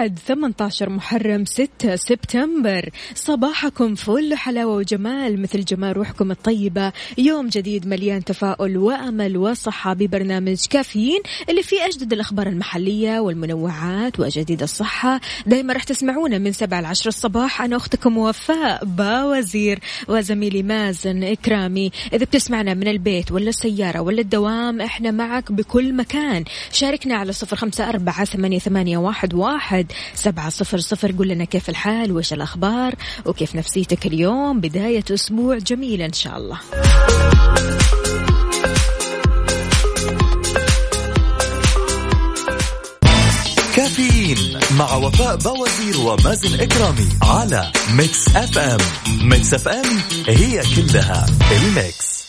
الأحد 18 محرم 6 سبتمبر. صباحكم فل حلاوة وجمال مثل جمال روحكم الطيبة. يوم جديد مليان تفاؤل وأمل وصحة ببرنامج كافيين اللي فيه أجدد الأخبار المحلية والمنوعات وجديد الصحة. دايما راح تسمعونا من 7 ل 10 الصباح. أنا أختكم وفاء باوزير وزميلي مازن إكرامي. إذا بتسمعنا من البيت ولا السيارة ولا الدوام إحنا معك بكل مكان. شاركنا على صفر خمسة أربعة ثمانية, ثمانية واحد, واحد. سبعة صفر صفر. قول لنا كيف الحال؟ وإيش الأخبار؟ وكيف نفسيتك اليوم؟ بداية أسبوع جميلة إن شاء الله. كافيين مع وفاء بوازير ومازن إكرامي على Mix FM Mix FM هي كلها ال Mix.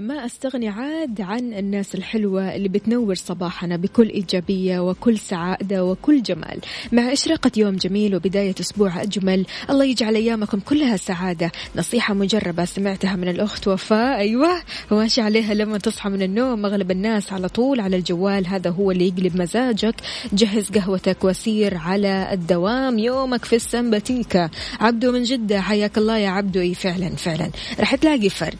ما أستغني عاد عن الناس الحلوة اللي بتنور صباحنا بكل إيجابية وكل سعادة وكل جمال. مع إشراقة يوم جميل وبداية أسبوع أجمل الله يجعل أيامكم كلها سعادة. نصيحة مجربة سمعتها من الأخت وفاء. أيوة وماشي عليها لما تصحى من النوم. أغلب الناس على طول على الجوال. هذا هو اللي يقلب مزاجك. جهز قهوتك وسير على الدوام. يومك في السمباتيكا عبدو من جدة حياك الله يا عبدو. إيه فعلا فعلا. راح تلاقي فرق.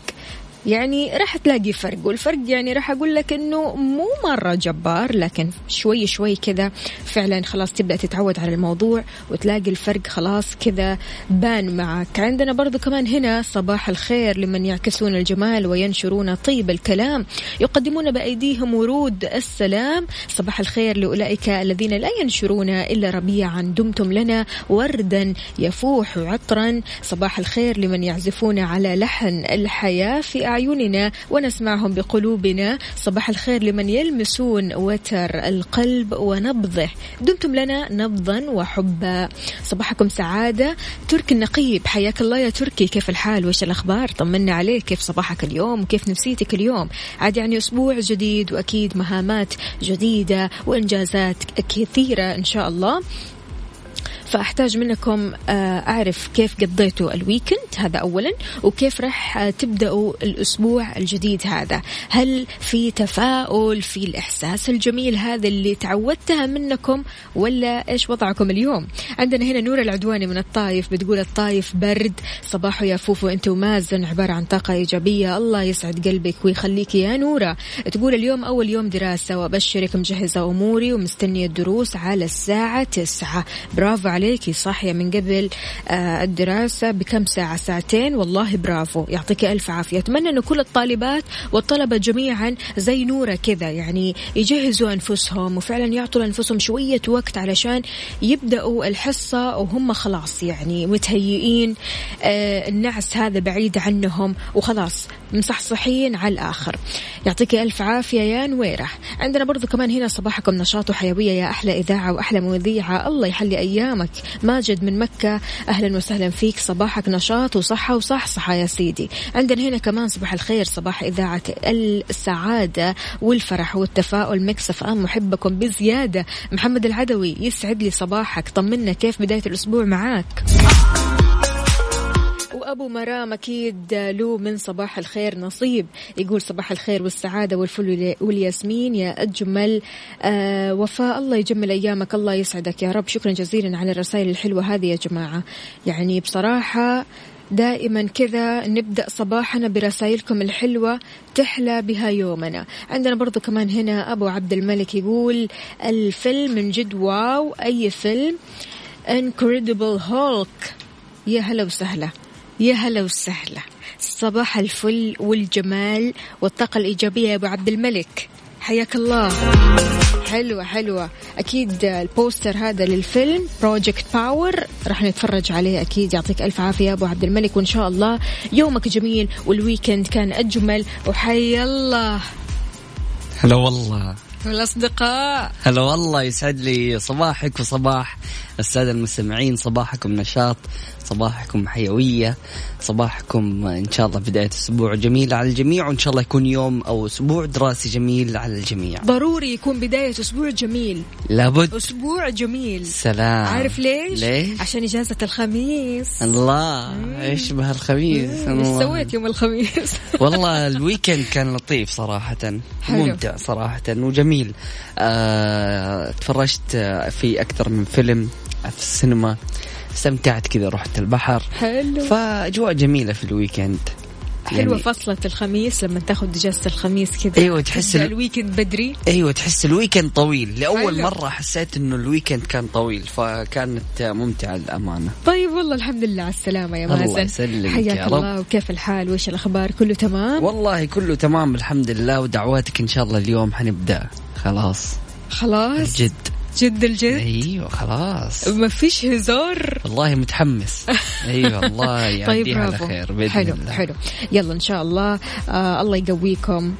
يعني راح تلاقي فرق والفرق يعني راح أقول لك أنه مو مرة جبار لكن شوي شوي كذا فعلا خلاص تبدأ تتعود على الموضوع وتلاقي الفرق خلاص كذا بان معك. عندنا برضو كمان هنا صباح الخير لمن يعكسون الجمال وينشرون طيب الكلام يقدمون بأيديهم ورود السلام. صباح الخير لأولئك الذين لا ينشرون إلا ربيعا دمتم لنا وردا يفوح عطرا. صباح الخير لمن يعزفون على لحن الحياة. في أعيننا ونسمعهم بقلوبنا. صباح الخير لمن يلمسون وتر القلب ونبضه. دمتم لنا نبضا وحبا. صباحكم سعادة. تركي النقيب. حياك الله يا تركي. كيف الحال؟ وش الأخبار؟ طمنا عليك. كيف صباحك اليوم؟ وكيف نفسيتك اليوم؟ عاد يعني أسبوع جديد وأكيد مهامات جديدة وإنجازات كثيرة إن شاء الله. فأحتاج منكم آه، أعرف كيف قضيتوا الويكند هذا أولا وكيف راح تبدأوا الأسبوع الجديد هذا. هل في تفاؤل في الإحساس الجميل هذا اللي تعودتها منكم ولا إيش وضعكم اليوم؟ عندنا هنا نور العدواني من الطايف بتقول الطايف برد صباحو يا فوفو أنت ومازن عبارة عن طاقة إيجابية الله يسعد قلبك ويخليك يا نورة. تقول اليوم أول يوم دراسة وأبشرك مجهزة أموري ومستنية الدروس على الساعة تسعة. برافو عليكي صاحية من قبل آه، الدراسة بكم ساعة؟ ساعتين؟ والله برافو. يعطيك ألف عافية. أتمنى أنه كل الطالبات والطلبة جميعا زي نورة كذا يعني يجهزوا أنفسهم وفعلا يعطوا لأنفسهم شوية وقت علشان يبدأوا الحصة وهم خلاص يعني متهيئين آه، النعس هذا بعيد عنهم وخلاص مصحصحين على الآخر. يعطيك ألف عافية يا نويرة. عندنا برضو كمان هنا صباحكم نشاط وحيوية يا أحلى إذاعة وأحلى مذيعة الله يحلي أيامك. ماجد من مكة. أهلا وسهلا فيك. صباحك نشاط وصحة وصحصحة يا سيدي. عندنا هنا كمان صباح الخير صباح إذاعة السعادة والفرح والتفاؤل. مكسف أم محبكم بزيادة. محمد العدوي يسعد لي صباحك. طمنا كيف بداية الأسبوع معاك؟ وابو مرام أكيد له من صباح الخير نصيب. يقول صباح الخير والسعادة والفل والياسمين. يا أجمل آه وفاء الله يجمل أيامك الله يسعدك. يا رب شكرا جزيلا على الرسائل الحلوة هذه يا جماعة. يعني بصراحة دائما كذا نبدأ صباحنا برسائلكم الحلوة تحلى بها يومنا. عندنا برضو كمان هنا أبو عبد الملك يقول الفيلم من جد wow أي فيلم؟ Incredible Hulk. يا هلا وسهلا. يا هلا وسهلا. صباح الفل والجمال والطاقة الإيجابية يا أبو عبد الملك. حياك الله. حلوة حلوة. أكيد ال poster هذا للفيلم Project Power راح نتفرج عليه أكيد. يعطيك ألف عافية يا أبو عبد الملك وإن شاء الله يومك جميل وال weekend كان أجمل. وحي الله. هلا والله. والأصدقاء. هلا والله يسعد لي صباحك وصباح السادة المستمعين صباحكم نشاط صباحكم حيوية صباحكم إن شاء الله بداية أسبوع جميل على الجميع وإن شاء الله يكون يوم أو أسبوع دراسي جميل على الجميع. ضروري يكون بداية أسبوع جميل. لابد. أسبوع جميل. سلام. عارف ليش؟ ليش؟ عشان إجازة الخميس. الله. يشبه الخميس؟ إيش الله. سويت يوم الخميس؟ والله ال weekend كان لطيف صراحة. حلو. ممتع صراحة وجميل. آه، تفرجت في أكثر من فيلم. في السينما استمتعت كذا رحت البحر. حلو. فأجواء جميلة في ال weekend. حلوة يعني- فصلة الخميس لما تاخذ إجازة الخميس كذا. أيوة، تحس ال- ال weekend بدري. أيوه تحس ال weekend طويل. لأول حلو. مرة حسيت إنه ال weekend كان طويل فكانت ممتعة للأمانة. طيب والله الحمد لله على السلامة يا الله مازن. يسلمك حياك يا رب. الله. وكيف الحال؟ وش الأخبار؟ كله تمام؟ والله كله تمام الحمد لله. ودعواتك إن شاء الله اليوم حنبدأ. خلاص. خلاص؟ جد جد الجد؟ أيوه خلاص. ما فيش هزار. والله متحمس. أيوه الله يعديها طيب على خير بإذن حلو الله. حلو. يلا إن شاء الله آه الله يقويكم.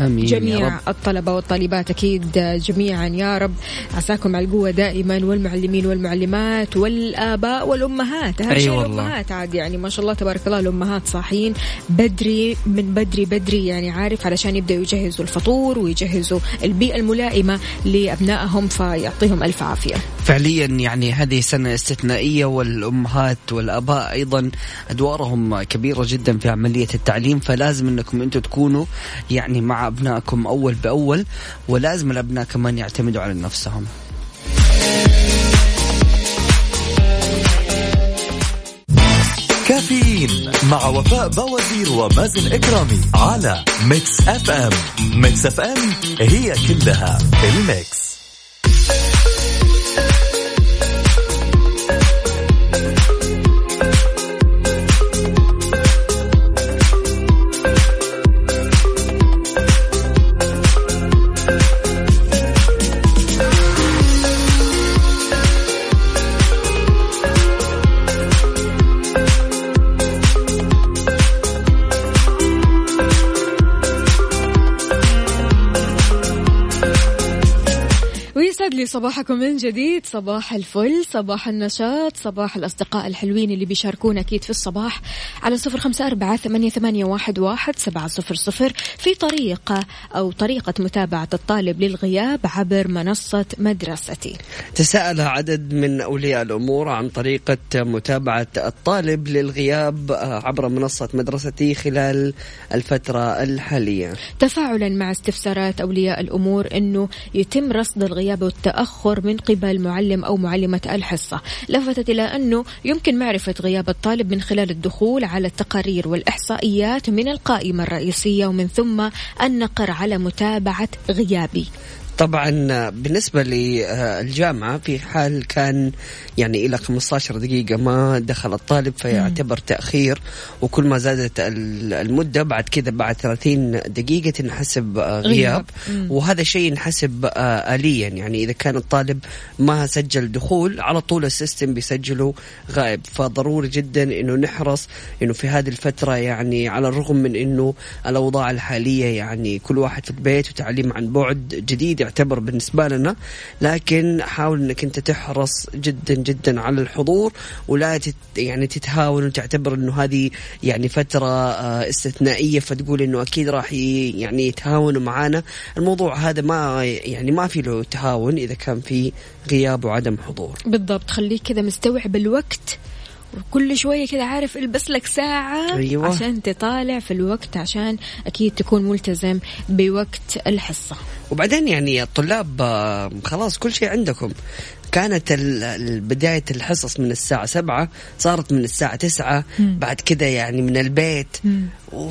آمين يا جميع رب. الطلبة والطالبات أكيد جميعا يا رب. عساكم على القوة دائما والمعلمين والمعلمات والآباء والأمهات. أهم أي شيء والله. الأمهات عاد يعني ما شاء الله تبارك الله الأمهات صاحيين بدري من بدري بدري يعني عارف علشان يبدأوا يجهزوا الفطور ويجهزوا البيئة الملائمة لأبنائهم فيعطيهم ألف عافية. فعليا يعني هذه سنة استثنائية والأمهات والآباء أيضا أدوارهم كبيرة جدا في عملية التعليم فلازم أنكم أنتم تكونوا يعني مع أبنائكم أول بأول ولازم الأبناء كمان يعتمدوا على نفسهم. كافيين مع وفاء بوازير ومازن إكرامي على Mix FM. Mix FM هي كلها ال mix. ويسعد لي صباحكم من جديد. صباح الفل صباح النشاط صباح الأصدقاء الحلوين اللي بيشاركونا أكيد في الصباح على صفر خمسة أربعة ثمانية, ثمانية واحد, واحد سبعة صفر صفر في طريقة أو طريقة متابعة الطالب للغياب عبر منصة مدرستي. تساءل عدد من أولياء الأمور عن طريقة متابعة الطالب للغياب عبر منصة مدرستي خلال الفترة الحالية. تفاعلا مع استفسارات أولياء الأمور أنه يتم رصد الغياب والتأخر من قبل معلم أو معلمة الحصة. لفتت إلى أنه يمكن معرفة غياب الطالب من خلال الدخول على التقارير والإحصائيات من القائمة الرئيسية ومن ثم النقر على متابعة غيابي. طبعا بالنسبة للجامعة في حال كان يعني إلى 15 دقيقة ما دخل الطالب فيعتبر تأخير وكل ما زادت المدة بعد كذا بعد 30 دقيقة تنحسب غياب. غياب. وهذا شيء ينحسب آليا. يعني إذا كان الطالب ما سجل دخول على طول السيستم بيسجله غائب. فضروري جدا إنه نحرص إنه في هذه الفترة يعني على الرغم من إنه الأوضاع الحالية يعني كل واحد في البيت وتعليم عن بعد جديد يعتبر بالنسبة لنا لكن حاول إنك أنت تحرص جدا جدا على الحضور ولا تت يعني تتهاون وتعتبر إنه هذه يعني فترة آه، استثنائية فتقول إنه أكيد راح يعني يتهاونوا معانا. الموضوع هذا ما يعني ما في له تهاون إذا كان في غياب وعدم حضور. بالضبط. خليك كذا مستوعب الوقت. وكل شوية كذا عارف البس لك ساعة أيوة. عشان تطالع في الوقت عشان أكيد تكون ملتزم بوقت الحصة وبعدين يعني الطلاب آه، خلاص كل شيء عندكم كانت بداية الحصص من الساعة سبعة صارت من الساعة تسعة بعد كذا يعني من البيت.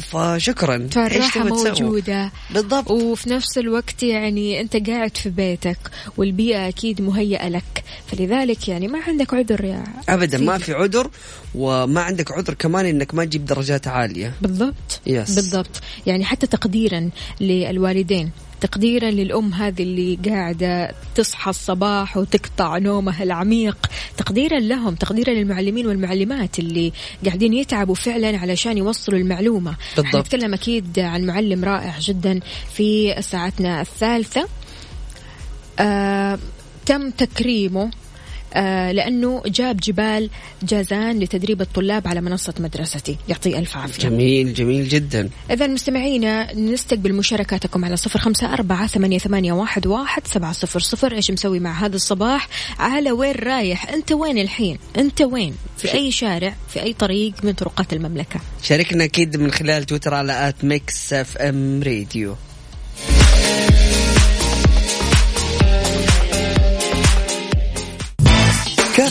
فشكرا. إيش فالراحة؟ موجودة. بالضبط. وفي نفس الوقت يعني أنت قاعد في بيتك والبيئة أكيد مهيئة لك. فلذلك يعني ما عندك عذر يا ابدا ما سيدي. في عذر وما عندك عذر كمان إنك ما تجيب درجات عالية. بالضبط. Yes. بالضبط. يعني حتى تقديرا للوالدين. تقديرا للأم هذه اللي قاعدة تصحى الصباح وتقطع نومها العميق. تقديرا لهم تقديرا للمعلمين والمعلمات اللي قاعدين يتعبوا فعلا علشان يوصلوا المعلومة. بالضبط. نتكلم أكيد عن معلم رائع جدا في ساعتنا الثالثة. آه تم تكريمه لأنه جاب جبال جازان لتدريب الطلاب على منصة مدرستي. يعطيه ألف عافية. جميل جميل جدا. إذا مستمعينا نستقبل مشاركاتكم على صفر خمسة أربعة ثمانية, ثمانية واحد, واحد سبعة صفر صفر. إيش مسوي مع هذا الصباح؟ على وين رايح؟ أنت وين الحين؟ أنت وين؟ في أي شارع؟ في أي طريق من طرقات المملكة؟ شاركنا أكيد من خلال تويتر على at Mix FM Radio.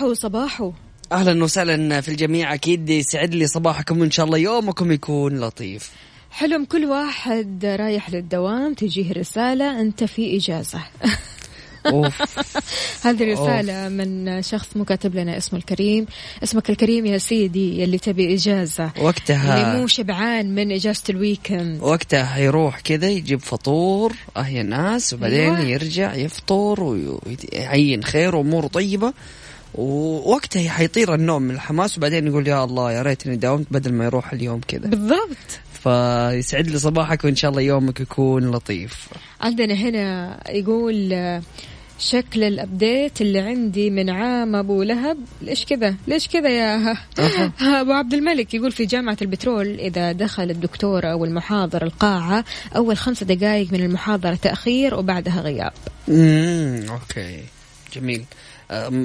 صباحو صباحو. أهلا وسهلا في الجميع. أكيد يسعد لي صباحكم إن شاء الله. يومكم يكون لطيف. حلم كل واحد رايح للدوام تجيه رسالة أنت في أوف. هذه رسالة من شخص مو كاتب لنا اسمه الكريم. اسمك الكريم يا سيدي يلي تبي إجازة. وقتها. اللي مو شبعان من إجازة الويكند. وقتها حيروح كذا يجيب فطور يا ناس وبعدين أيوة. يرجع يفطر ويعين خير واموره طيبة. ووقتها حيطير النوم من الحماس وبعدين يقول يا الله يا ريتني داومت بدل ما يروح اليوم كذا. بالضبط. فيسعد لي صباحك وإن شاء الله يومك يكون لطيف. عندنا هنا يقول شكل الابديت اللي عندي من عام أبو لهب. ليش كذا؟ ليش كذا يا أبو عبد الملك؟ يقول في جامعة البترول إذا دخل الدكتور أو المحاضر القاعة أول خمس دقائق من المحاضرة تأخير وبعدها غياب. امم أوكي. جميل.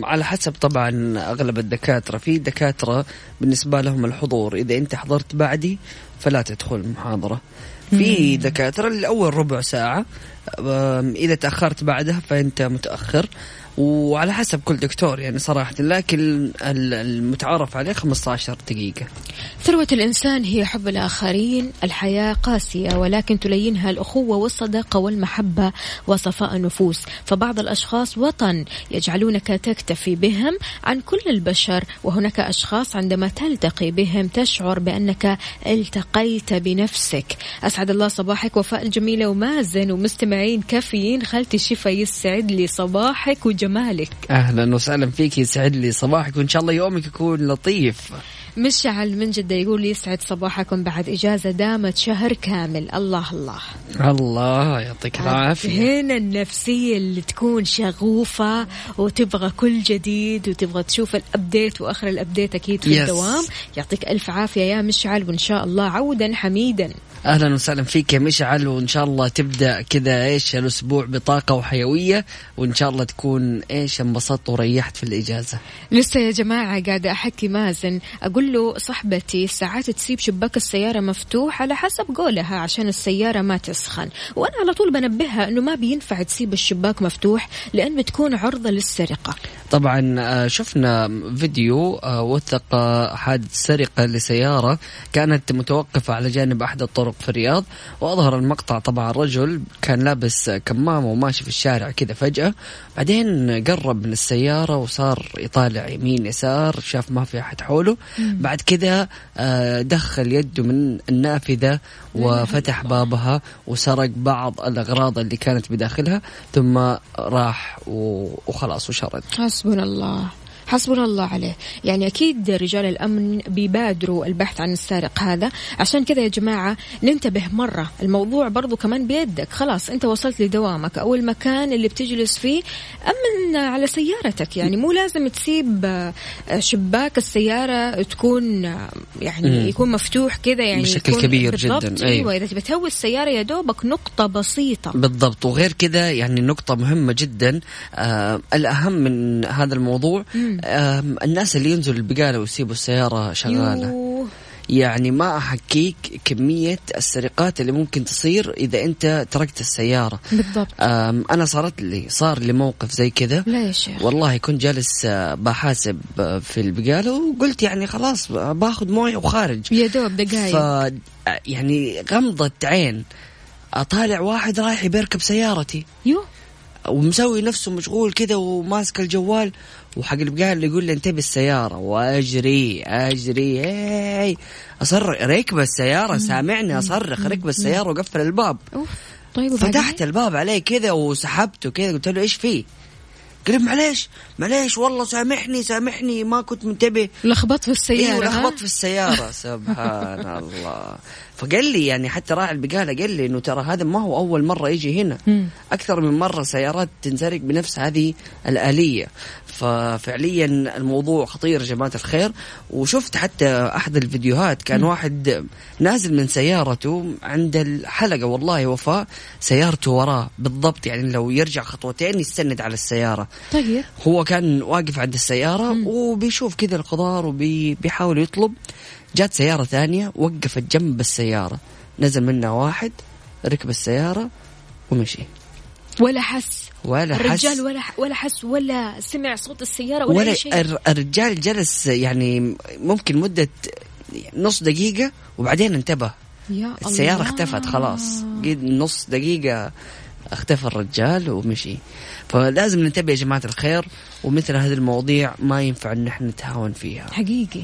على حسب طبعا أغلب الدكاترة. في دكاترة بالنسبة لهم الحضور إذا أنت حضرت بعدي فلا تدخل المحاضرة. في دكاترة لأول ربع ساعة إذا تأخرت بعدها فأنت متأخر. وعلى حسب كل دكتور يعني صراحة لكن ال- المتعارف عليه 15 دقيقة. ثروة الإنسان هي حب الآخرين الحياة قاسية ولكن تلينها الأخوة والصداقة والمحبة وصفاء النفوس. فبعض الأشخاص وطن يجعلونك تكتفي بهم عن كل البشر وهناك أشخاص عندما تلتقي بهم تشعر بأنك التقيت بنفسك. أسعد الله صباحك وفاء الجميلة ومازن ومستمعين كافيين خالتي شفا يسعد لي صباحك وجمالك أهلا وسهلا فيك يسعد لي صباحك وإن شاء الله يومك يكون لطيف. مشعل من جدة يقول يسعد صباحكم بعد إجازة دامت شهر كامل. الله الله. الله يعطيك العافية. هنا النفسية اللي تكون شغوفة وتبغى كل جديد وتبغى تشوف ال update وآخر ال update أكيد في Yes. الدوام. يعطيك ألف عافية يا مشعل وإن شاء الله عودا حميدا. أهلا وسهلا فيك يا مشعل وإن شاء الله تبدأ كذا إيش الأسبوع بطاقة وحيوية وإن شاء الله تكون إيش انبسطت وريحت في الإجازة. لسه يا جماعة قاعدة أحكي مازن أقول له صاحبتي ساعات تسيب شباك السيارة مفتوح على حسب قولها عشان السيارة ما تسخن. وأنا على طول بنبهها أنه ما بينفع تسيب الشباك مفتوح لأن بتكون عرضة للسرقة. طبعا آه، شفنا فيديو آه، وثق حادث سرقة لسيارة كانت متوقفة على جانب أحد الطرق في الرياض وأظهر المقطع طبعا رجل كان لابس كمامه وماشي في الشارع كذا فجأة. بعدين قرب من السيارة وصار يطالع يمين يسار شاف ما في أحد حوله. بعد كذا آه، دخل يده من النافذة وفتح بابها وسرق بعض الأغراض اللي كانت بداخلها ثم راح وخلاص وشرد. حسبنا الله. حسبنا الله عليه. يعني أكيد رجال الأمن بيبادروا البحث عن السارق هذا. عشان كذا يا جماعة ننتبه مرة. الموضوع برضو كمان بيدك. خلاص أنت وصلت لدوامك أو المكان اللي بتجلس فيه. أمن على سيارتك. يعني مو لازم تسيب آه، شباك السيارة تكون آه، يعني مم. يكون مفتوح كذا يعني بشكل يكون كبير جداً، أيوة. أيوة. إذا تبي تهوي السيارة يا دوبك نقطة بسيطة. بالضبط. وغير كذا يعني نقطة مهمة جدا آه الأهم من هذا الموضوع آه الناس اللي ينزلوا البقالة ويسيبوا السيارة شغالة. يوه. يعني ما أحكيك كمية السرقات اللي ممكن تصير إذا أنت تركت السيارة. بالضبط. أنا صارت لي صار لي موقف زي كذا. لا يا شيخ. والله كنت جالس آه، بحاسب آه، في البقالة وقلت يعني خلاص آه، باخذ موية وخارج. يا دوب دقايق. ف يعني غمضة عين أطالع واحد رايح بيركب سيارتي. يو ومسوي نفسه مشغول كذا وماسك الجوال وحق البقال يقول لي انتبه السيارة. وأجري أجري. هاي. اصر ركب السيارة سامعني أصرخ ركب السيارة وقفل الباب. طيب؟ فتحت الباب عليه كذا وسحبته كذا قلت له إيش فيه؟ قال لي معليش معليش والله سامحني سامحني ما كنت منتبه لخبطت في السيارة أيوه ها؟ لخبطت في السيارة سبحان الله فقال لي يعني حتى راعي البقالة قال لي إنه ترى هذا ما هو أول مرة يجي هنا. أكثر من مرة سيارات تنسرق بنفس هذه الآلية ففعليا الموضوع خطير يا جماعة الخير. وشفت حتى أحد الفيديوهات كان واحد نازل من سيارته عند الحلقة والله وفاء سيارته وراه بالضبط يعني لو يرجع خطوتين يستند على السيارة. طيب. هو كان واقف عند السيارة وبيشوف كذا الخضار وبيحاول يطلب. جات سيارة ثانية وقفت جنب السيارة. نزل منها واحد ركب السيارة ومشي. ولا حس. ولا حس الرجال ولا ولا حس ولا سمع صوت السيارة ولا, ولا أي شيء. الر- الرجال جلس يعني ممكن مدة نص دقيقة وبعدين انتبه. يا السيارة الله. اختفت خلاص. قد نص دقيقة اختفى الرجال ومشي. فلازم ننتبه يا جماعة الخير ومثل هذه المواضيع ما ينفع إن إحنا نتهاون فيها. حقيقي.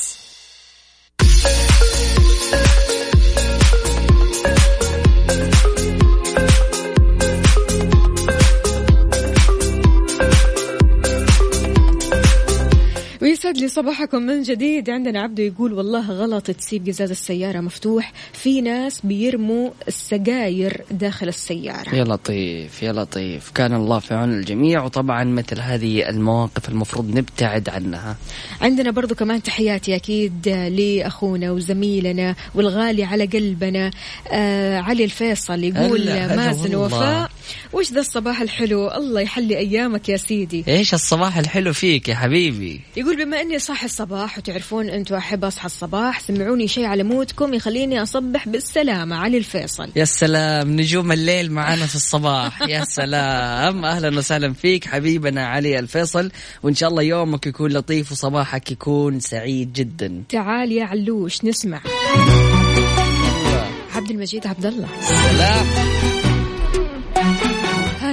ويسعد لي صباحكم من جديد. عندنا عبده يقول والله غلط تسيب قزاز السيارة مفتوح. في ناس بيرموا السجاير داخل السيارة. يا لطيف يا لطيف. كان الله في عون الجميع وطبعا مثل هذه المواقف المفروض نبتعد عنها. عندنا برضو كمان تحياتي أكيد لأخونا وزميلنا والغالي على قلبنا آه علي الفيصل. يقول مازن. وفاء وش ذا الصباح الحلو؟ الله يحلي أيامك يا سيدي. إيش الصباح الحلو فيك يا حبيبي؟ يقول بما إني صاحي الصباح وتعرفون أنتم أحب أصحى الصباح سمعوني شيء على مودكم يخليني أصبح بالسلامة. علي الفيصل. يا سلام نجوم الليل معنا في الصباح. يا سلام. أهلا وسهلا فيك حبيبنا علي الفيصل. وإن شاء الله يومك يكون لطيف وصباحك يكون سعيد جدا. تعال يا علوش نسمع. عبد المجيد عبد الله. سلام.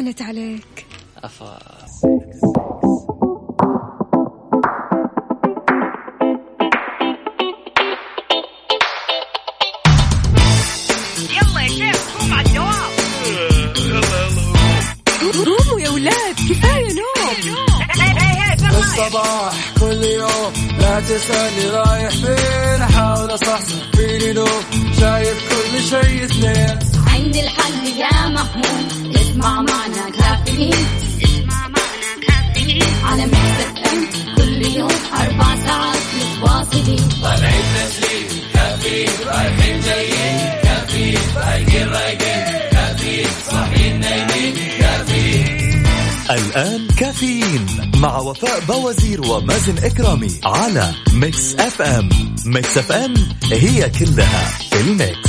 هانت عليك. أفا. قوموا يا ولاد كفاية نوم. الصباح كل يوم لا تسألني رايح فين. أحاول أصحصح فيني لو شايف كل شيء اثنين. عندي الحل يا محمود اسمع معنا كافيين اسمع معنا كافيين على Mix FM كل يوم أربع ساعات متواصلين الآن كافيين مع وفاء بوازير ومازن إكرامي على Mix FM Mix FM هي كلها ال mix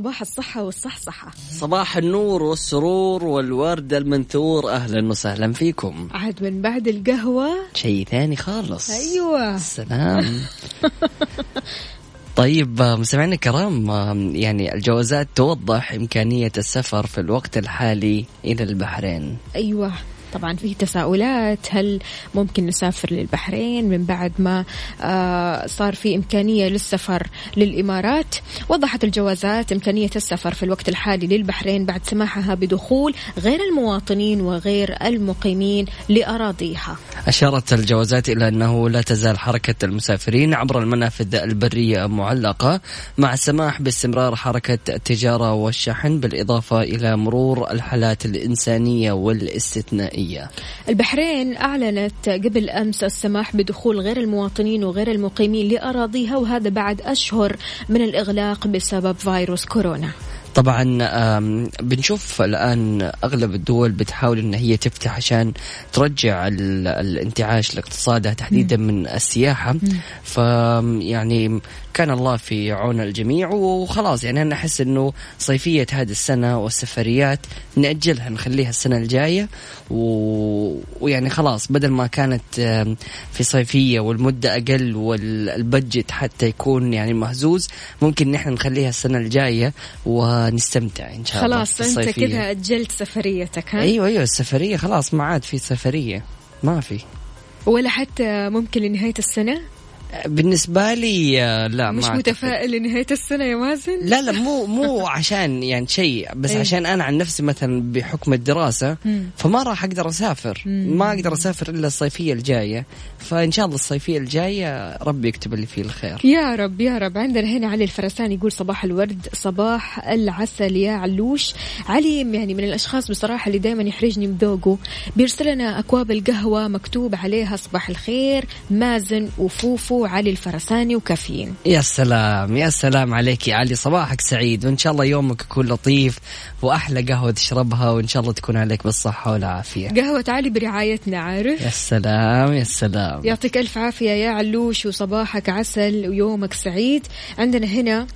صباح الصحة والصحصحة. صباح النور والسرور والورد المنثور. أهلا وسهلا فيكم. عاد من بعد القهوة. شيء ثاني خالص. أيوة. سلام. طيب مستمعينا الكرام يعني الجوازات توضح إمكانية السفر في الوقت الحالي إلى البحرين. أيوة. طبعا في تساؤلات هل ممكن نسافر للبحرين؟ من بعد ما آه صار في إمكانية للسفر للإمارات وضحت الجوازات إمكانية السفر في الوقت الحالي للبحرين بعد سماحها بدخول غير المواطنين وغير المقيمين لأراضيها. أشارت الجوازات إلى أنه لا تزال حركة المسافرين عبر المنافذ البرية معلقة مع السماح باستمرار حركة التجارة والشحن بالإضافة إلى مرور الحالات الإنسانية والاستثنائية. البحرين أعلنت قبل أمس السماح بدخول غير المواطنين وغير المقيمين لأراضيها وهذا بعد أشهر من الإغلاق بسبب فيروس كورونا. طبعا بنشوف الآن أغلب الدول بتحاول إن هي تفتح عشان ترجع ال- الانتعاش لاقتصادها تحديدا من السياحة. ف يعني كان الله في عون الجميع وخلاص يعني أنا أحس إنه صيفية هذه السنة والسفريات نأجلها نخليها السنة الجاية. و... ويعني خلاص بدل ما كانت في صيفية والمدة أقل والبجت حتى يكون يعني مهزوز ممكن نحن نخليها السنة الجاية. ونستمتع إن شاء الله خلاص بالصيفية. كذا أجلت سفريتك ها أيوه أيوه السفرية خلاص ما عاد في سفرية ما في ولا حتى ممكن لنهاية السنة بالنسبة لي آه، لا مش ما. متفائل لنهاية السنة يا مازن لا لا مو مو عشان يعني شيء بس إيه. عشان أنا عن نفسي مثلا بحكم الدراسة مم. فما راح أقدر أسافر ما أقدر أسافر إلا الصيفية الجاية فإن شاء الله الصيفية الجاية ربي يكتب لي فيه الخير. يا رب يا رب. عندنا هنا علي الفرساني يقول صباح الورد صباح العسل يا علوش. علي يعني من الأشخاص بصراحة اللي دائما يحرجني بذوقه بيرسل لنا أكواب القهوة مكتوب عليها صباح الخير مازن وفوفو علي الفرساني وكافيين. يا سلام يا سلام عليك يا علي. صباحك سعيد وإن شاء الله يومك يكون لطيف وأحلى قهوة تشربها وإن شاء الله تكون عليك بالصحة والعافية. قهوة علي برعايتنا عارف؟ يا سلام يا سلام. يعطيك ألف عافية يا علوش وصباحك عسل ويومك سعيد. عندنا هنا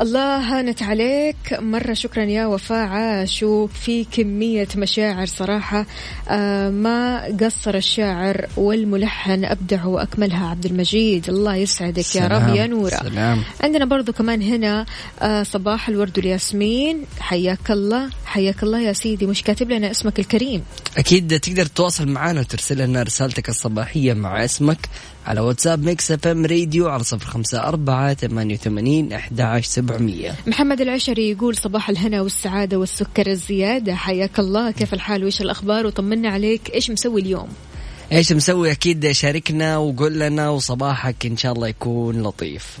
الله هانت عليك. مرة شكرا يا وفاء. عاشوا في كمية مشاعر صراحة. آه ما قصر الشاعر والملحن. أبدع وأكملها. عبد المجيد الله يسعدك يا رب سلام، يا نورة. سلام. عندنا برضو كمان هنا آه صباح الورد والياسمين حياك الله. حياك الله يا سيدي. مش كاتب لنا اسمك الكريم؟ أكيد تقدر تتواصل معنا وترسل لنا رسالتك الصباحية مع اسمك. على واتساب Mix FM Radio على صفر خمسة أربعة ثمانية وثمانين أحد عشر سبعمية. محمد العشري يقول صباح الهنا والسعادة والسكر الزيادة. حياك الله. كيف الحال؟ وإيش الأخبار؟ وطمنا عليك. إيش مسوي اليوم؟ إيش مسوي؟ أكيد شاركنا وقول لنا وصباحك إن شاء الله يكون لطيف.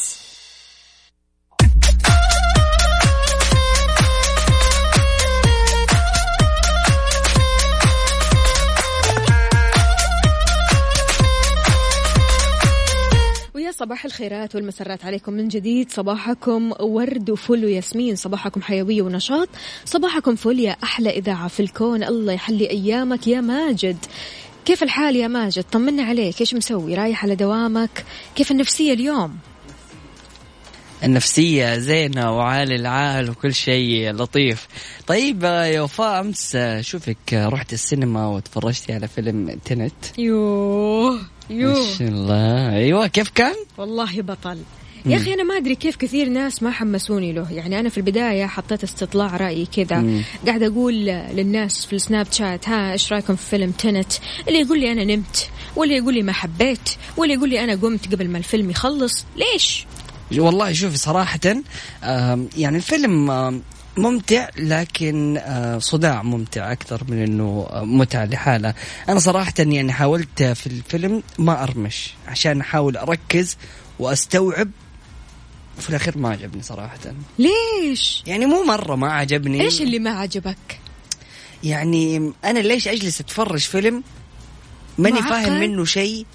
صباح الخيرات والمسرات عليكم من جديد. صباحكم ورد وفل وياسمين. صباحكم حيوية ونشاط. صباحكم فل يا أحلى إذاعة في الكون. الله يحلي أيامك يا ماجد. كيف الحال يا ماجد؟ طمنا عليك. إيش مسوي؟ رايح على دوامك؟ كيف النفسية اليوم؟ النفسية زينة وعالي العال وكل شيء لطيف. طيب يا وفاء أمس شوفك رحت السينما وتفرجتي على فيلم تنت. يوه. يوه ما شاء الله. أيوة كيف كان؟ والله بطل. يا أخي أنا ما أدري كيف كثير ناس ما حمسوني له. يعني أنا في البداية حطيت استطلاع رأيي كذا. قاعدة أقول للناس في السناب شات ها إيش رأيكم في فيلم تنت؟ اللي يقول لي أنا نمت. واللي يقول لي ما حبيت. واللي يقول لي أنا قمت قبل ما الفيلم يخلص. ليش؟ والله شوفي صراحة يعني الفيلم ممتع لكن آه، صداع ممتع أكثر من إنه آه، متعة لحالها. أنا صراحة يعني حاولت في الفيلم ما أرمش عشان أحاول أركز وأستوعب وفي الأخير ما عجبني صراحة. ليش؟ يعني مو مرة ما عجبني. إيش اللي ما عجبك؟ يعني أنا ليش أجلس أتفرج فيلم ماني؟ فاهم منه شيء؟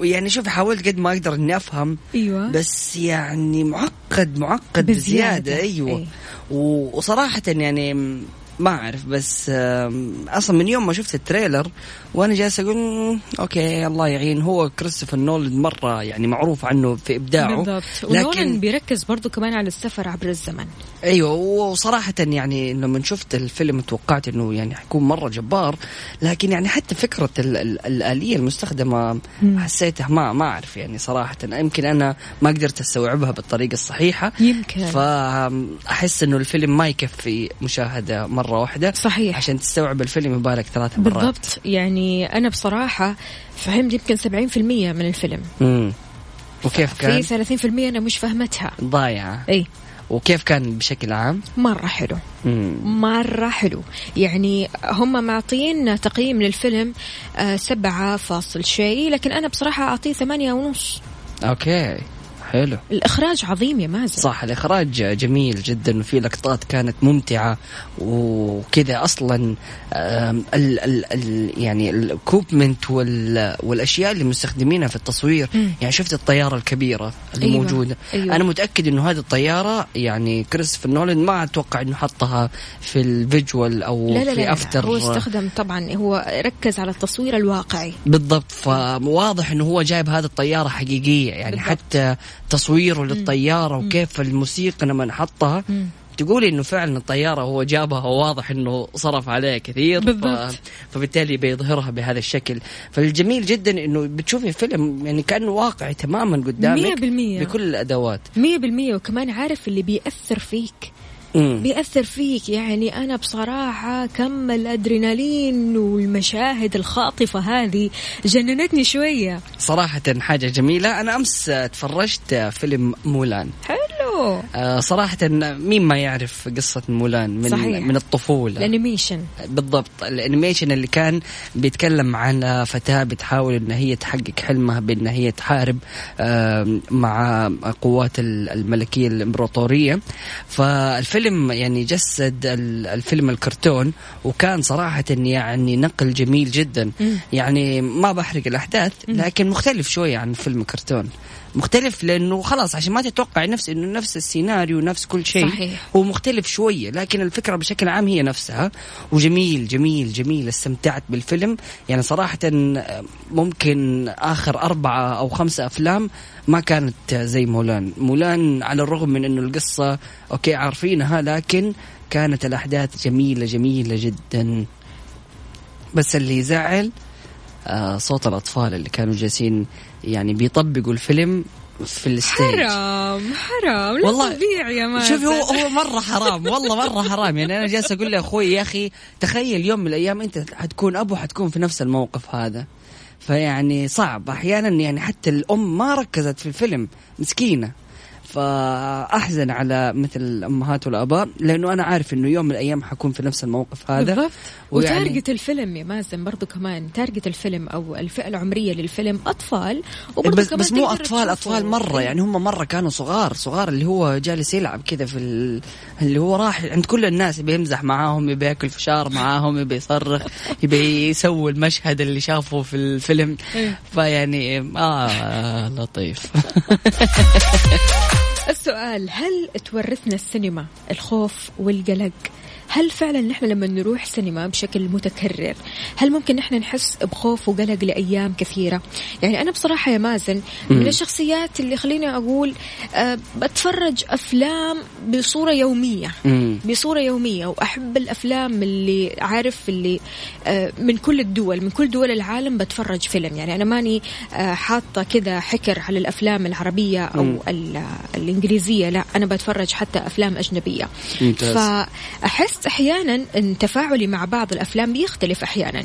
ويعني شوف حاولت قد ما أقدر إني أفهم أيوه بس يعني معقد معقد بزيادة. بزياده, أيوه أي. وصراحة يعني ما أعرف بس أصلا من يوم ما شفت التريلر وأنا جالس أقول "مم، أوكي الله يعين. هو كريستوفر نولد مرة يعني معروف عنه في إبداعه بالضبط. ونولان بيركز برضو كمان على السفر عبر الزمن. أيوه وصراحه يعني لما شفت الفيلم توقعت إنه يعني حيكون مرة جبار لكن يعني حتى فكرة ال ال الآلية المستخدمة مم. حسيتها ما ما أعرف يعني صراحة. يمكن أنا ما قدرت أستوعبها بالطريقة الصحيحة يمكن. فأحس إنه الفيلم ما يكفي مشاهدة مرة واحدة صحيح. عشان تستوعب الفيلم يبالك ثلاث مرات. بالضبط. يعني أنا بصراحة فهمت يمكن 70% من الفيلم. امم وكيف كان؟ في 30% أنا مش فهمتها. ضايعه إي. وكيف كان بشكل عام؟ مرة حلو. امم مرة حلو. يعني هم معطين تقييم للفيلم آه سبعة فاصل شيء لكن أنا بصراحة أعطيه ثمانية ونص. أوكي. حلو. الإخراج عظيم يا مازن. صح الإخراج جميل جدا وفي لقطات كانت ممتعة وكذا أصلا آم، ال ال ال يعني ال equipment وال والأشياء اللي مستخدمينها في التصوير. مم. يعني شفت الطيارة الكبيرة اللي أيوة، موجودة. أيوة. أنا متأكد إنه هذه الطيارة يعني كريستوفر نولان ما أتوقع إنه حطها في ال visual أو لا لا في لا, لا. after هو استخدم طبعا هو ركز على التصوير الواقعي. بالضبط فواضح إنه هو جايب هذه الطيارة حقيقية. يعني بالضبط. حتى تصويره للطياره وكيف الموسيقى لما حطها مم. تقولي إنه فعلا الطيارة هو جابها وواضح إنه صرف عليها كثير بالضبط. فبالتالي بيظهرها بهذا الشكل فالجميل جدا إنه بتشوفي فيلم يعني كأنه واقعي تماما قدامك مية بالمية. بكل الأدوات مية بالمية وكمان عارف اللي بيأثر فيك. بيأثر فيك. يعني أنا بصراحة كم الأدرينالين والمشاهد الخاطفة هذه جننتني شوية. صراحة حاجة جميلة. أنا أمس تفرجت فيلم مولان. حلو. آه، صراحة مين ما يعرف قصة مولان من صحيح. من الطفولة؟ الأنيميشن. بالضبط. ال animation اللي كان بيتكلم عن فتاة بتحاول إن هي تحقق حلمها بإن هي تحارب آم، مع قوات ال- الملكية الإمبراطورية. فالفيلم يعني جسد ال- الفيلم الكرتون وكان صراحة يعني نقل جميل جدا. مم. يعني ما بحرق الأحداث لكن مختلف شوية عن فيلم كرتون. مختلف لأنه خلاص عشان ما تتوقع نفس إنه نفس السيناريو نفس كل شيء صحيح. هو مختلف شوية. لكن الفكرة بشكل عام هي نفسها. وجميل جميل جميل. استمتعت بالفيلم. يعني صراحة ممكن آخر أربعة أو خمسة أفلام ما كانت زي مولان. مولان على الرغم من أنه القصة أوكي عارفينها لكن كانت الأحداث جميلة جميلة جدا. بس اللي يزعل آه صوت الأطفال اللي كانوا جالسين يعني بيطبقوا الفيلم في الستيج حرام حرام. لا والله طبيعي يا مازن. شوفي هو هو مرة حرام والله مرة حرام. يعني أنا جالس أقول لأخوي يا أخي تخيل يوم من الأيام أنت حتكون أبو حتكون في نفس الموقف هذا. فيعني صعب. أحيانا يعني حتى الأم ما ركزت في الفيلم مسكينة. فأحزن على مثل الأمهات والآباء لأنه أنا عارف إنه يوم من الأيام حكون في نفس الموقف هذا بالضبط ويعني- و target الفيلم يا مازن برضو كمان target الفيلم أو الفئة العمرية للفيلم أطفال بس كمان بس مو أطفال. أطفال مرة إيه. يعني هم مرة كانوا صغار صغار اللي هو جالس يلعب كذا في ال... اللي هو راح عند كل الناس يبي يمزح معاهم يبي ياكل فشار معاهم يبي يصرخ يبي يسوي المشهد اللي شافه في الفيلم إيه. فيعني آه لطيف السؤال هل تورثنا السينما؟ الخوف والقلق. هل فعلا نحن لما نروح سينما بشكل متكرر هل ممكن نحن نحس بخوف وقلق لأيام كثيرة؟ يعني أنا بصراحة يا مازن من الشخصيات اللي خليني أقول أه بتفرج أفلام بصورة يومية. بصورة يومية وأحب الأفلام اللي عارف اللي آه، من كل الدول من كل دول العالم بتفرج فيلم. يعني أنا ماني آه، حاطة كذا حكر على الأفلام العربية أو الإنجليزية لا أنا بتفرج حتى أفلام أجنبية. ممتاز. فأحس أحيانا أن تفاعلي مع بعض الأفلام بيختلف أحيانا.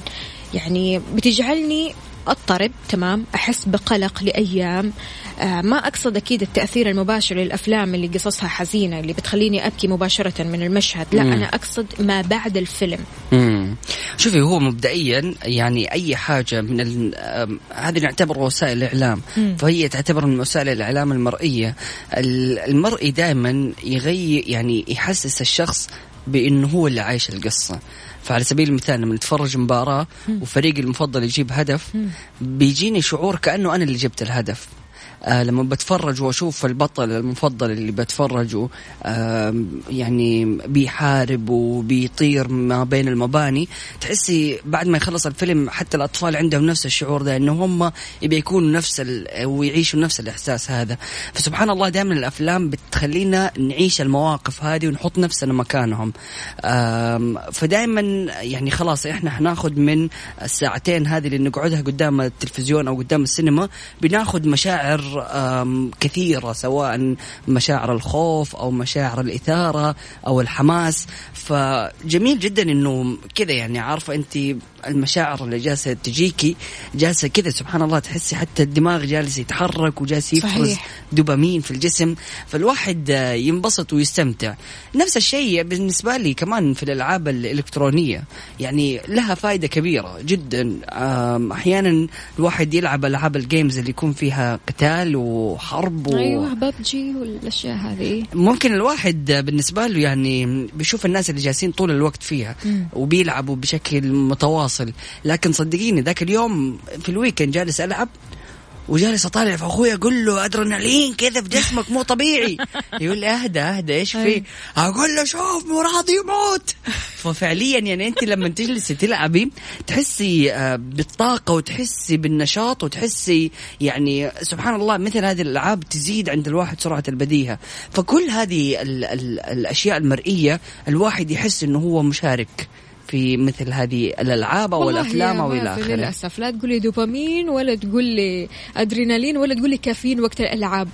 يعني بتجعلني أضطرب تمام؟ أحس بقلق لأيام. آه ما أقصد أكيد التأثير المباشر للأفلام اللي قصصها حزينة اللي بتخليني أبكي مباشرة من المشهد. لا مم. أنا أقصد ما بعد الفيلم. مم. شوفي هو مبدئيا يعني أي حاجة من ال... هذه نعتبر وسائل الإعلام. مم. فهي تعتبر من وسائل الإعلام المرئية. ال- المرئي دائما يغير يعني يحسس الشخص بإنه هو اللي عايش القصة. فعلى سبيل المثال لما نتفرج مباراة وفريقي المفضل يجيب هدف بيجيني شعور كأنه أنا اللي جبت الهدف. لما بتفرج وأشوف البطل المفضل اللي بتفرجه آه يعني بيحارب وبيطير ما بين المباني تحسي بعد ما يخلص الفيلم حتى الأطفال عندهم نفس الشعور ده إنه هم يبي يكونوا نفس. ويعيشوا نفس الإحساس هذا فسبحان الله دائما الأفلام بتخلينا نعيش المواقف هذه ونحط نفسنا مكانهم فدائما يعني خلاص إحنا حناخذ من الساعتين هذه اللي نقعدها قدام التلفزيون أو قدام السينما بناخذ مشاعر آم، كثيرة سواء مشاعر الخوف أو مشاعر الإثارة أو الحماس. فجميل جدا إنه كذا يعني عارفة انت المشاعر اللي جالسة تجيكي جالسة كذا سبحان الله تحسي حتى الدماغ جالس يتحرك وجالس يفرز صحيح. دوبامين في الجسم. فالواحد آه، ينبسط ويستمتع. نفس الشيء بالنسبة لي كمان في الألعاب الإلكترونية. يعني لها فائدة كبيرة جدا. آم، أحيانا الواحد يلعب ألعاب الجيمز اللي يكون فيها قتال وحرب و... أيوه ببجي والأشياء هذه. ممكن الواحد بالنسبة له يعني بيشوف الناس اللي جالسين طول الوقت فيها. وبيلعبوا بشكل متواصل لكن صدقيني ذاك اليوم في الويكند جالس ألعب وجالس أطالع في أخوي أقول له أدرينالين كذا في جسمك مو طبيعي. يقول لي أهدى أهدى إيش في. أقول له شوف مو راضي يموت. ففعليا يعني أنت لما تجلسي تلعبي تحسي آه، بالطاقة وتحسي بالنشاط وتحسي يعني سبحان الله مثل هذه الألعاب تزيد عند الواحد سرعة البديهة. فكل هذه ال ال الأشياء المرئية الواحد يحس إنه هو مشارك. في مثل هذه الألعاب أو الأفلام أو إلى آخره. للأسف. لا تقول لي دوبامين ولا تقول لي أدرينالين ولا تقول لي كافيين وقت الألعاب.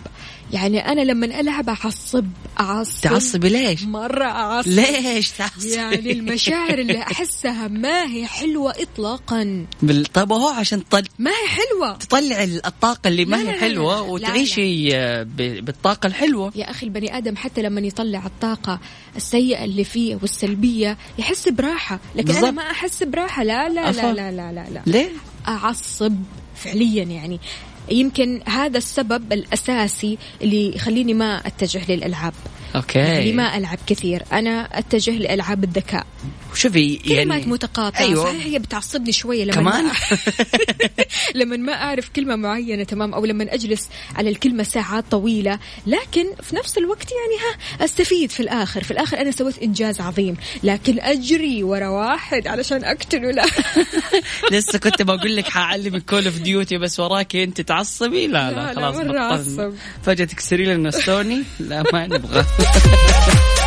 يعني أنا لما ألعب اعصب أعصب تعصبي ليش؟ مرة أعصب. ليش تعصبي؟ يعني المشاعر اللي أحسها ما هي حلوة اطلاقا. بال... طب هو عشان تطل... ما هي حلوة. تطلع الطاقة اللي ما لا، هي لا، لا،. وتعيشي آه، ب... بالطاقة الحلوة. يا أخي البني آدم حتى لما يطلع الطاقة السيئة اللي فيه والسلبية يحس براحة لكن بالضبط. أنا ما أحس براحة لا لا. لا لا لا لا, لا. ليه؟ أعصب فعليا يعني يمكن هذا السبب الأساسي اللي يخليني ما أتجه للألعاب أوكي يعني ما ألعب كثير أنا أتجه لألعاب الذكاء شوفي كلمات يعني متقاطعة أيوة. صحيح هي بتعصبني شوية لما كمان؟ ما لما ما أعرف كلمة معينة تمام أو لما أجلس على الكلمة ساعات طويلة لكن في نفس الوقت يعني ها أستفيد في الآخر في الآخر أنا سويت إنجاز عظيم لكن أجري ورا واحد علشان اقتله لا لسه كنت بقول لك حعلمك Call of Duty بس وراكي أنت تعصبي لا لا, لا، لا، خلاص بطلنا. أعصب. فجأة تكسري لنا سوني لا ما نبغى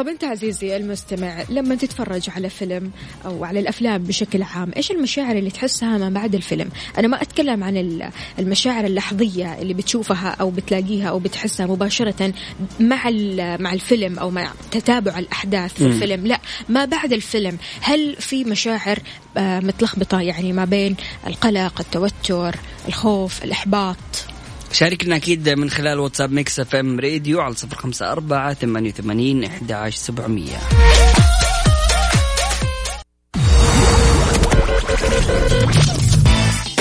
طب انت عزيزي المستمع لما تتفرج على فيلم أو على الأفلام بشكل عام إيش المشاعر اللي تحسها ما بعد الفيلم؟ أنا ما أتكلم عن ال- المشاعر اللحظية اللي بتشوفها أو بتلاقيها أو بتحسها مباشرة مع مع الفيلم أو مع تتابع الأحداث في. الفيلم. لا ما بعد الفيلم. هل في مشاعر آه، متلخبطة يعني ما بين القلق التوتر الخوف الإحباط؟ شاركنا أكيد من خلال واتساب Mix FM Radio على صفر خمسة أربعة ثمانية وثمانين إحدى عشر سبعمية.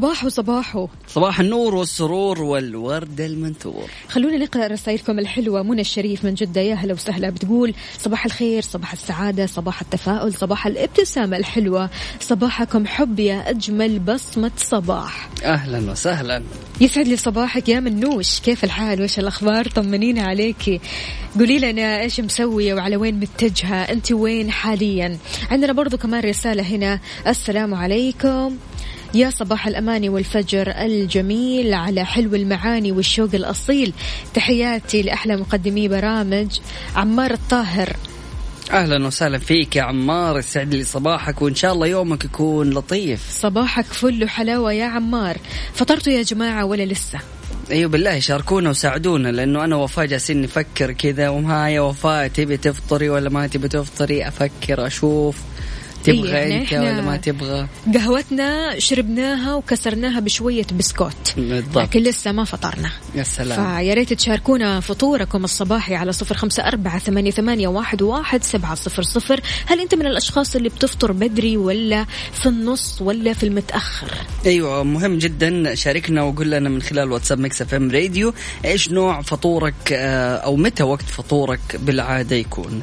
صباح وصباحو صباح النور والسرور والورد المنثور. خلونا نقرأ رسائلكم الحلوة. منى الشريف من جدة. يا هلا وسهلا. بتقول صباح الخير صباح السعادة صباح التفاؤل صباح الابتسامة الحلوة. صباحكم حب يا أجمل بصمة صباح. أهلا وسهلا. يسعد لي صباحك يا منوش. كيف الحال؟ وش الأخبار؟ طمنينا عليكي قولي لنا إيش مسويه وعلى وين متجهة؟ أنت وين حاليا؟ عندنا برضو كمان رسالة هنا. السلام عليكم. يا صباح الأماني والفجر الجميل على حلو المعاني والشوق الأصيل. تحياتي لأحلى مقدمي برامج عمار الطاهر. أهلا وسهلا فيك يا عمار يسعد لي صباحك وإن شاء الله يومك يكون لطيف. صباحك فل وحلاوة يا عمار. فطرتوا يا جماعة ولا لسه؟ أيوه بالله شاركونا وساعدونا لأنه أنا وفاء جالسين نفكر كذا وها يا وفاء تبي تفطري ولا ما تبي تفطري؟ أفكر أشوف. تبغى يعني أنت ولا ما تبغى؟ قهوتنا شربناها وكسرناها بشوية بسكوت. بالضبط. لكن لسه ما فطرنا. يا سلام. فيا ريت تشاركونا فطوركم الصباحي على صفر خمسة أربعة ثمانية, ثمانية واحد, واحد سبعة صفر صفر. هل أنت من الأشخاص اللي بتفطر بدري ولا في النص ولا في المتأخر؟ أيوه مهم جدا. شاركنا وقول لنا من خلال واتساب Mix FM Radio إيش نوع فطورك آه، أو متى وقت فطورك بالعادة يكون.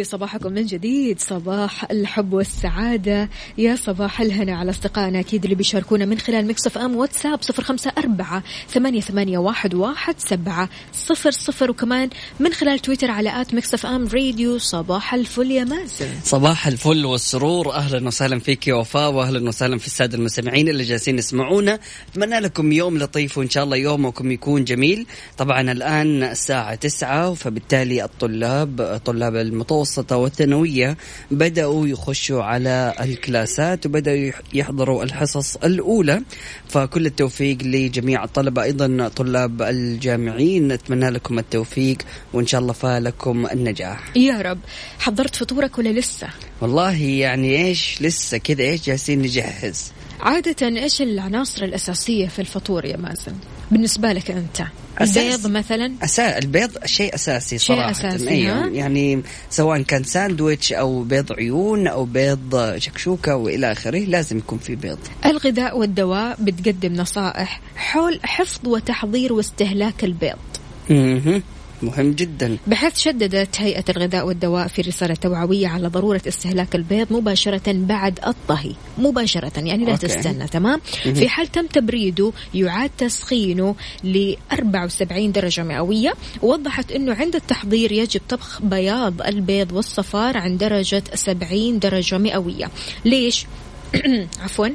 لي صباحكم من جديد. صباح الحب والسعادة. يا صباح الهنا على أصدقائنا. أكيد اللي بيشاركونا من خلال Mix FM واتساب صفر خمسة أربعة ثمانية, ثمانية واحد, واحد سبعة صفر صفر. وكمان من خلال تويتر على at Mix FM Radio. صباح الفل يا مازن. صباح الفل والسرور. أهلا وسهلا فيك يا وفاء واهلا وسهلا في السادة المستمعين اللي جالسين يسمعونا. أتمنى لكم يوم لطيف وإن شاء الله يومكم يكون جميل. طبعا الآن الساعة تسعة فبالتالي الطلاب طلاب المتوسطة والثانوية بدأوا يخشوا على الكلاسات وبدأوا يح- يحضروا الحصص الأولى. فكل التوفيق لجميع الطلبة. أيضا طلاب الجامعين نتمنى لكم التوفيق وإن شاء الله فالكم النجاح. يا رب. حضرت فطورك ولا لسه؟ والله يعني إيش لسه كذا إيش جالسين نجهز؟ عادة إيش العناصر الأساسية في الفطور يا مازن؟ بالنسبة لك أنت. أساس. البيض مثلا؟ أسا... البيض شيء أساسي شيء صراحة أساسي، أيوة. يعني سواء كان ساندويتش أو بيض عيون أو بيض شكشوكة وإلى آخره لازم يكون في بيض. الغذاء والدواء بتقدم نصائح حول حفظ وتحضير واستهلاك البيض. مهم. جدا بحيث شددت هيئة الغذاء والدواء في رسالة توعوية على ضرورة استهلاك البيض مباشرة بعد الطهي مباشرة يعني لا okay. تستنى تمام في حال تم تبريده يعاد تسخينه ل 74 درجة مئوية ووضحت أنه عند التحضير يجب طبخ بياض البيض والصفار عند درجة 70 درجة مئوية ليش؟ عفوا.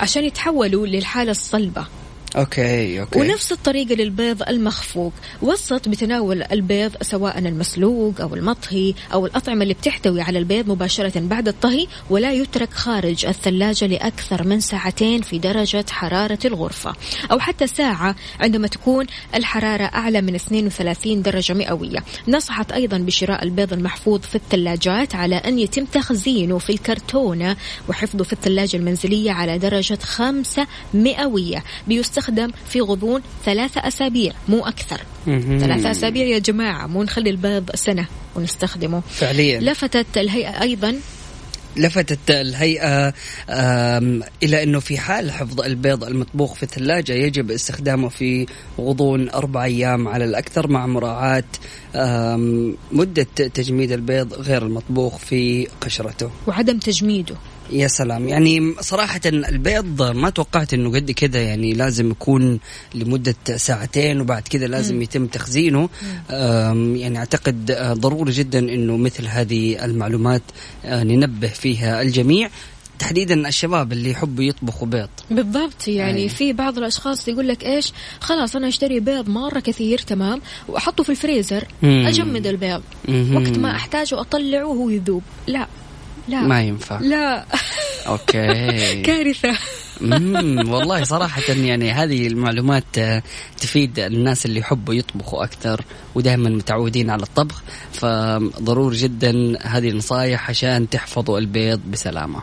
عشان يتحولوا للحالة الصلبة okay okay. ونفس الطريقة للبيض المخفوق. وسط بتناول البيض سواء المسلوق أو المطهي أو الأطعمة اللي بتحتوي على البيض مباشرة بعد الطهي ولا يترك خارج الثلاجة لأكثر من ساعتين في درجة حرارة الغرفة. أو حتى ساعة عندما تكون الحرارة أعلى من 32 درجة مئوية. نصحت أيضا بشراء البيض المحفوظ في الثلاجات على أن يتم تخزينه في الكرتونة وحفظه في الثلاجة المنزلية على درجة خمسة مئوية. بيستخدم في غضون ثلاثة أسابيع مو أكثر. ثلاثة أسابيع يا جماعة مو نخلي البيض سنة ونستخدمه. فعليا. لفتت الهيئة أيضا لفتت الهيئة إلى أنه في حال حفظ البيض المطبوخ في الثلاجة يجب استخدامه في غضون أربع أيام على الأكثر مع مراعاة مدة تجميد البيض غير المطبوخ في قشرته وعدم تجميده. يا سلام. يعني صراحة البيض ما توقعت إنه قد كذا يعني لازم يكون لمدة ساعتين وبعد كذا لازم يتم تخزينه. يعني أعتقد ضروري جدا إنه مثل هذه المعلومات آه، ننبه فيها الجميع. تحديدا الشباب اللي يحبوا يطبخوا بيض. بالضبط يعني أي. في بعض الأشخاص يقول لك إيش؟ خلاص أنا أشتري بيض مرة كثير تمام وأحطه في الفريزر مم. أجمد البيض. مم. وقت ما أحتاجه أطلعه وهو يذوب. لا. لا. ما ينفع. لا. أوكي. كارثة. والله صراحة يعني هذه المعلومات آه، تفيد الناس اللي يحبوا يطبخوا أكثر ودائما متعودين على الطبخ فضروري جدا هذه النصايح عشان تحفظوا البيض بسلامة.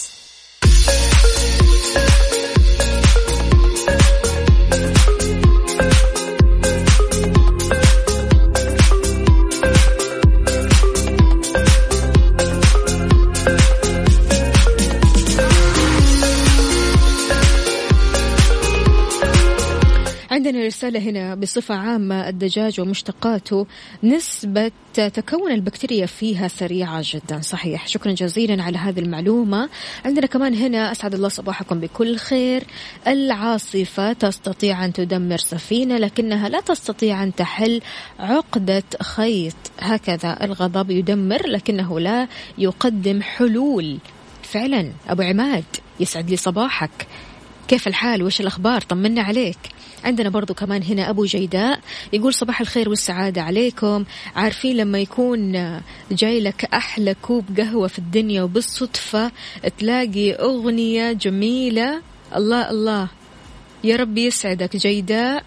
عندنا رسالة هنا بصفة عامة الدجاج ومشتقاته نسبة تكون البكتيريا فيها سريعة جدا. صحيح. شكرا جزيلا على هذه المعلومة. عندنا كمان هنا أسعد الله صباحكم بكل خير. العاصفة تستطيع أن تدمر سفينة لكنها لا تستطيع أن تحل عقدة خيط. هكذا الغضب يدمر لكنه لا يقدم حلول. فعلا أبو عماد يسعد لي صباحك. كيف الحال؟ وش الأخبار؟ طمنا عليك. عندنا برضو كمان هنا أبو جيداء يقول صباح الخير والسعادة عليكم. عارفين لما يكون جاي لك أحلى كوب قهوة في الدنيا وبالصدفة تلاقي أغنية جميلة؟ الله الله. يا رب يسعدك جيداء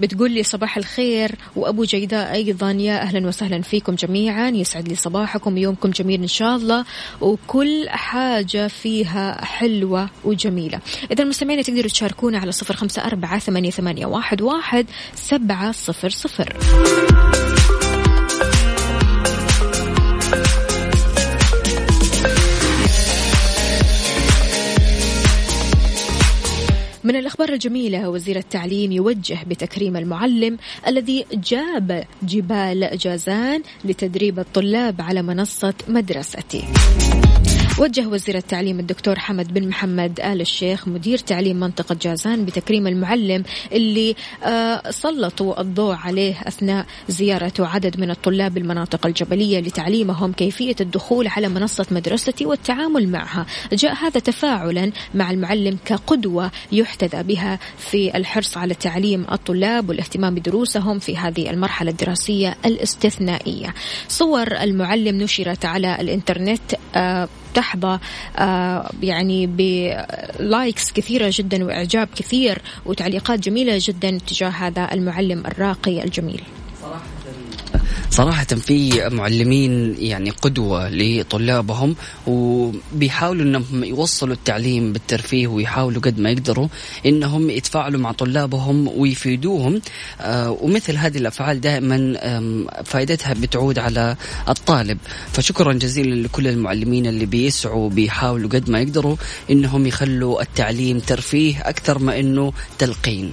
بتقول لي صباح الخير. وأبو جيداء أيضا يا أهلا وسهلا فيكم جميعا. يسعد لي صباحكم يومكم جميل إن شاء الله. وكل حاجة فيها حلوة وجميلة. اذا المستمعين تقدروا تشاركونا على صفر خمسة أربعة ثمانية, واحد, واحد سبعة صفر صفر. من الأخبار الجميلة وزير التعليم يوجه بتكريم المعلم الذي جاب جبال جازان لتدريب الطلاب على منصة مدرستي. وجه وزير التعليم الدكتور حمد بن محمد آل الشيخ مدير تعليم منطقة جازان بتكريم المعلم اللي آه، سلطوا الضوء عليه أثناء زيارته عدد من الطلاب المناطق الجبلية لتعليمهم كيفية الدخول على منصة مدرستي والتعامل معها. جاء هذا تفاعلا مع المعلم كقدوة يحتذى بها في الحرص على تعليم الطلاب والاهتمام بدروسهم في هذه المرحلة الدراسية الاستثنائية. صور المعلم نشرت على الإنترنت آه، تحظى آه، يعني بلايكس كثيرة جدا وإعجاب كثير وتعليقات جميلة جدا تجاه هذا المعلم الراقي الجميل. صراحة في معلمين يعني قدوة لطلابهم وبيحاولوا إنهم يوصلوا التعليم بالترفيه ويحاولوا قد ما يقدروا إنهم يتفاعلوا مع طلابهم ويفيدوهم آه، ومثل هذه الأفعال دائما فائدتها بتعود على الطالب فشكرا جزيلا لكل المعلمين اللي بيسعوا بيحاولوا قد ما يقدروا إنهم يخلوا التعليم ترفيه أكثر ما إنه تلقين.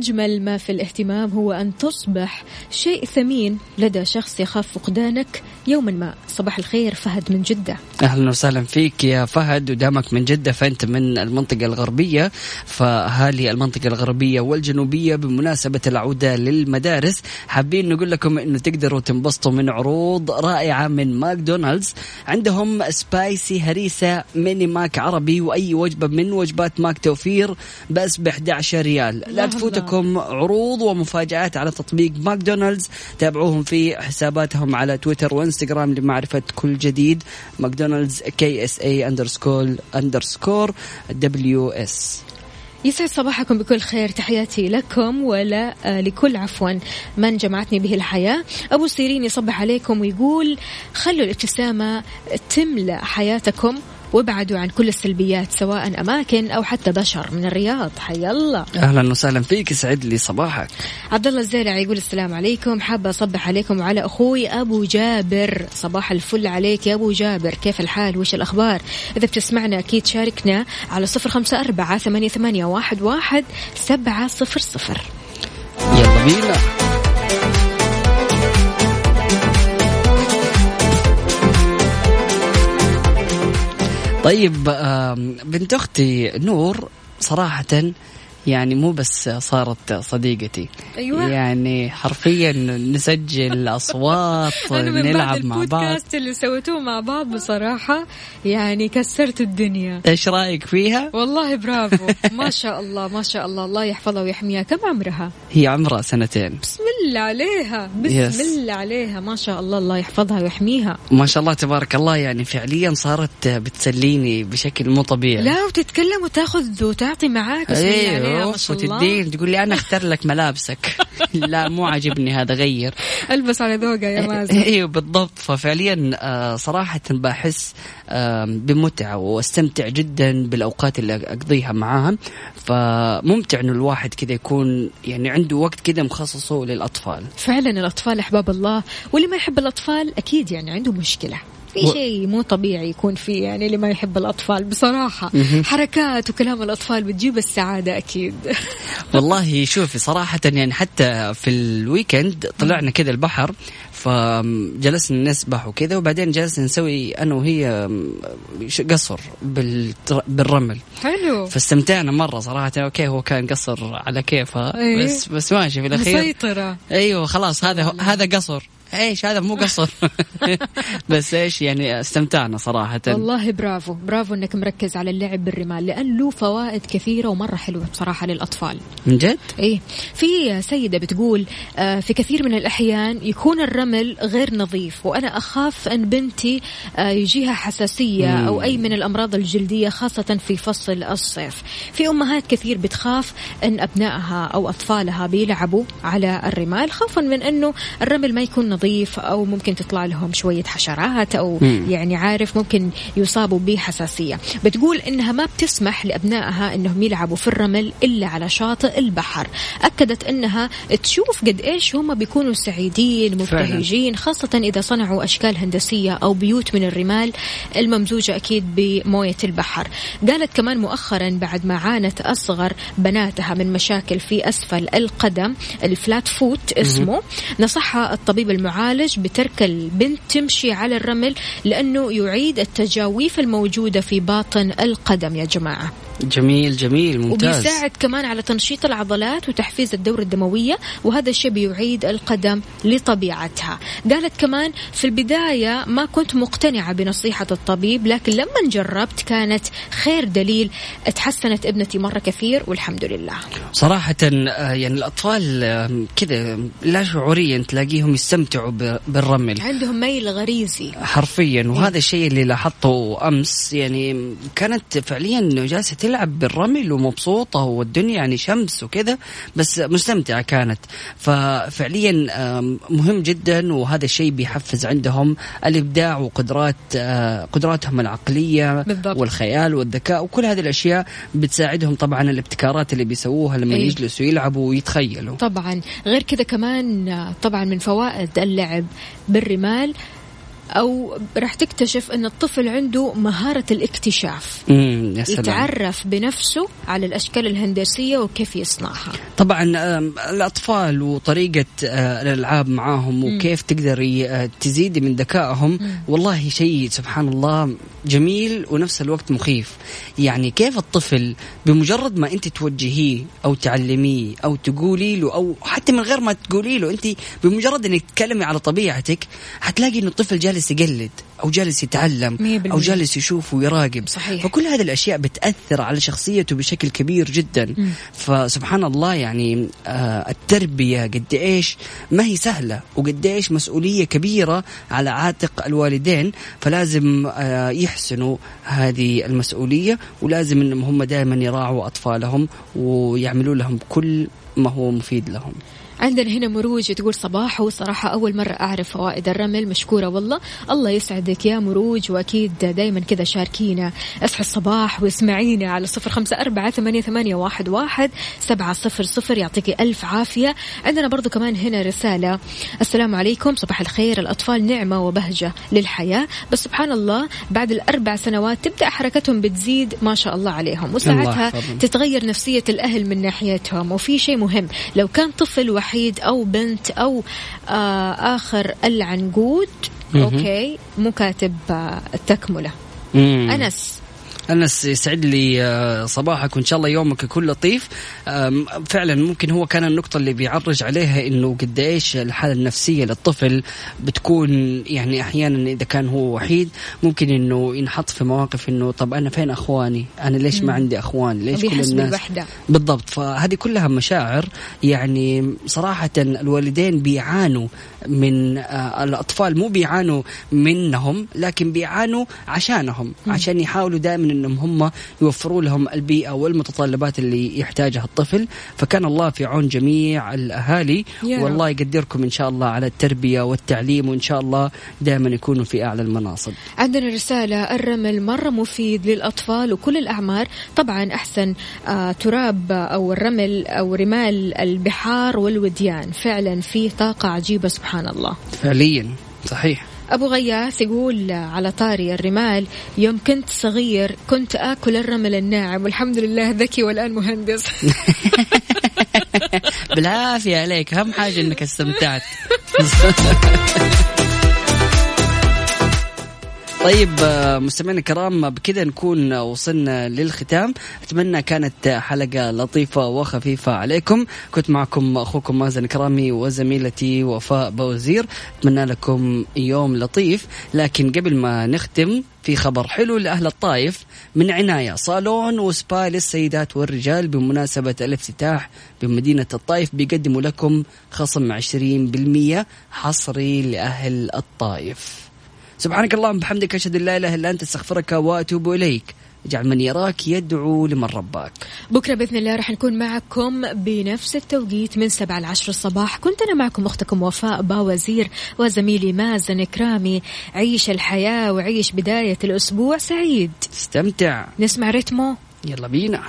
أجمل ما في الاهتمام هو أن تصبح شيء ثمين لدى شخص يخاف فقدانك يوما ما. صباح الخير فهد من جدة. أهلا وسهلا فيك يا فهد ودامك من جدة فأنت من المنطقة الغربية. فاهالي المنطقة الغربية والجنوبية بمناسبة العودة للمدارس حابين نقول لكم إنه تقدروا تنبسطوا من عروض رائعة من ماكدونالدز. عندهم spicy هريسة ميني ماك عربي وأي وجبة من وجبات ماك توفير بس ب 11 ريال. لا الله تفوتكم عروض ومفاجآت على تطبيق ماكدونالدز. تابعوهم في حساباتهم على تويتر وانستغرام لمعرفة كل جديد. ماكدونالدز KSA underscore underscore WS يسعد صباحكم بكل خير. تحياتي لكم ولا آه لكل عفوا من جمعتني به الحياة. أبو سيرين يصبح عليكم ويقول خلوا الابتسامة تملأ حياتكم. وابعدوا عن كل السلبيات سواء أماكن أو حتى بشر من الرياض. حيا الله. أهلا وسهلا فيك يسعد لي صباحك. عبد الله الزارع يقول السلام عليكم. حابة أصبح عليكم وعلى أخوي أبو جابر. صباح الفل عليك يا أبو جابر. كيف الحال؟ وش الأخبار؟ إذا بتسمعنا أكيد شاركنا على صفر خمسة أربعة ثمانية واحد, واحد سبعة صفر صفر. يلا بينا. طيب بنت أختي نور صراحة يعني مو بس صارت صديقتي. أيوة. يعني حرفيا نسجل أصوات نلعب مع بعض. البودكاست اللي سويتوه مع بعض بصراحة يعني كسرت الدنيا. إيش رأيك فيها؟ والله برافو. ما شاء الله ما شاء الله. الله يحفظها ويحميها. كم عمرها؟ هي عمرها سنتين. بسم الله عليها. بسم. الله عليها. ما شاء الله. الله يحفظها ويحميها. ما شاء الله تبارك الله. يعني فعليا صارت بتسليني بشكل مو طبيعي. لا وتتكلم وتاخذ وتعطي معاك بسم الله عليها الله وتدين تقول لي أنا أختار لك ملابسك. لا مو عاجبني هذا غير. ألبس على ذوقها يا مازن. أيوه بالضبط. ففعليا آه، صراحة بحس بمتعة واستمتع جدا بالأوقات اللي أقضيها معاها فممتع إنه الواحد كذا يكون يعني عنده وقت كذا مخصصه للأطفال. فعلا الأطفال أحباب الله. واللي ما يحب الأطفال أكيد يعني عنده مشكلة. في شيء مو طبيعي يكون فيه يعني اللي ما يحب الأطفال. بصراحة حركات وكلام الأطفال بتجيب السعادة أكيد. والله شوفي صراحة يعني حتى في ال weekend طلعنا كذا البحر فجلسنا نسبح وكذا وبعدين جلسنا نسوي أنا وهي قصر بالرمل. حلو. فاستمتعنا مرة صراحة. okay هو كان قصر على كيفها إيه. بس بس ماشي في الأخير. مسيطرة. أيوه خلاص هذا هذا قصر. إيش هذا مو قصر. بس إيش يعني استمتعنا صراحة. والله برافو. برافو إنك مركز على اللعب بالرمال لأن له فوائد كثيرة ومرة حلوة بصراحة للأطفال. من جد؟ إيه. في سيدة بتقول آه، في كثير من الأحيان يكون الرمل غير نظيف وأنا أخاف أن بنتي آه، يجيها حساسية مم. أو أي من الأمراض الجلدية خاصة في فصل الصيف. في أمهات كثير بتخاف أن أبنائها أو أطفالها بيلعبوا على الرمال خوفا من أنه الرمل ما يكون نظيف. أو ممكن تطلع لهم شوية حشرات أو مم. يعني عارف ممكن يصابوا بحساسية بتقول إنها ما بتسمح لأبنائها إنهم يلعبوا في الرمل إلا على شاطئ البحر أكدت إنها تشوف قد إيش هم بيكونوا سعيدين. مبتهجين خاصة إذا صنعوا أشكال هندسية أو بيوت من الرمال الممزوجة أكيد بموية البحر قالت كمان مؤخرا بعد ما عانت أصغر بناتها من مشاكل في أسفل القدم الفلات فوت اسمه نصحها الطبيب المعالج بترك البنت تمشي على الرمل لأنه يعيد التجاويف الموجودة في باطن القدم يا جماعة. جميل جميل ممتاز. وبيساعد كمان على تنشيط العضلات وتحفيز الدورة الدموية وهذا الشيء بيعيد القدم لطبيعتها. قالت كمان في البداية ما كنت مقتنعة بنصيحة الطبيب لكن لما جربت كانت خير دليل تحسنت ابنتي مرة كثير والحمد لله. صراحة آه، يعني الأطفال كذا لا شعوريا تلاقيهم يستمتعوا بالرمل. عندهم ميل غريزي. حرفيا. وهذا الشيء اللي لاحظته أمس يعني كانت فعليا جالسة تلعب بالرمل ومبسوطة والدنيا يعني شمس وكذا بس مستمتعة كانت ففعليا مهم جدا وهذا الشيء بيحفز عندهم الإبداع وقدرات آه، قدراتهم العقلية بالضبط. والخيال والذكاء وكل هذه الأشياء بتساعدهم طبعا الابتكارات اللي بيسووها لما إيه. يجلسوا يلعبوا ويتخيلوا طبعا غير كذا كمان آه، طبعا من فوائد اللعب بالرمال أو راح تكتشف أن الطفل عنده مهارة الاكتشاف. يا سلام. يتعرف بنفسه على الأشكال الهندسية وكيف يصنعها. طبعا الأطفال وطريقة آه، الألعاب معاهم وكيف تقدري آه، تزيدي من ذكائهم والله شيء سبحان الله جميل ونفس الوقت مخيف. يعني كيف الطفل بمجرد ما أنت توجهيه أو تعلميه أو تقولي له أو حتى من غير ما تقولي له أنت بمجرد إنك تتكلمي على طبيعتك حتلاقي إنه الطفل جالس يقلد أو جالس يتعلم. أو جالس يشوف ويراقب. صحيح. فكل هذه الأشياء بتأثر على شخصيته بشكل كبير جدا. فسبحان الله يعني آه التربية قد إيش ما هي سهلة وقد إيش مسؤولية كبيرة على عاتق الوالدين. فلازم آه يحسنوا هذه المسؤولية ولازم إنهم هم دائما يراعوا أطفالهم ويعملوا لهم كل ما هو مفيد لهم. عندنا هنا مروج تقول صباح وصراحة أول مرة أعرف فوائد الرمل مشكورة والله. الله يسعدك يا مروج وأكيد دايما كذا شاركينا. أصحى الصباح واسمعينا على صفر خمسة أربعة ثمانية, ثمانية واحد, واحد سبعة صفر صفر. يعطيكي ألف عافية. عندنا برضو كمان هنا رسالة. السلام عليكم. صباح الخير. الأطفال نعمة وبهجة للحياة. بس سبحان الله بعد الأربع سنوات تبدأ حركتهم بتزيد ما شاء الله عليهم. وساعتها. تتغير نفسية الأهل من ناحيتهم. وفي شيء مهم لو كان طفل وحيد أو بنت أو آه آخر العنقود أوكي مو كاتب آه التكملة. أنس. أنس يسعد لي آه، صباحك وإن شاء الله يومك يكون لطيف. فعلا ممكن هو كان النقطة اللي بيعرج عليها إنه قد إيش الحالة النفسية للطفل بتكون يعني أحيانا إذا كان هو وحيد ممكن إنه ينحط في مواقف إنه طب أنا فين أخواني؟ أنا ليش ما عندي أخوان؟ ليش كل الناس. بالضبط. فهذه كلها مشاعر يعني صراحة الوالدين بيعانوا من آه، الأطفال مو بيعانوا منهم لكن بيعانوا عشانهم عشان يحاولوا دائما أنهم هم يوفروا لهم البيئة والمتطلبات اللي يحتاجها الطفل. فكان الله في عون جميع رب. والله يقدركم إن شاء الله على التربية والتعليم وإن شاء الله دائما يكونوا في أعلى المناصب. عندنا رسالة الرمل مرة مفيد للأطفال وكل الأعمار. طبعا أحسن آه تراب أو الرمل أو رمال البحار والوديان. فعلا فيه طاقة عجيبة سبحان الله. فعليا صحيح. أبو غياث يقول على طاري الرمال يوم كنت صغير كنت آكل الرمل الناعم والحمد لله ذكي والآن مهندس. بالعافية عليك أهم حاجة أنك استمتعت. طيب آه، مستمعينا الكرام بكذا نكون وصلنا للختام. أتمنى كانت حلقة لطيفة وخفيفة عليكم. كنت معكم أخوكم مازن كرامي وزميلتي وفاء بوزير. أتمنى لكم يوم لطيف. لكن قبل ما نختم في خبر حلو لأهل الطايف من عناية صالون وسبا للسيدات والرجال بمناسبة الافتتاح بمدينة الطايف بيقدموا لكم خصم 20% حصري لأهل الطايف سبحانك اللهم بحمدك أشهد أن لا إله إلا أنت أستغفرك وأتوب إليك. اجعل من يراك يدعو لمن رباك. بكرة بإذن الله رح نكون معكم بنفس التوقيت من سبعة لعشر الصباح. كنت أنا معكم أختكم وفاء باوزير وزميلي مازن كرامي عيش الحياة وعيش بداية الأسبوع سعيد. استمتع. نسمع رتمو يلا بينا.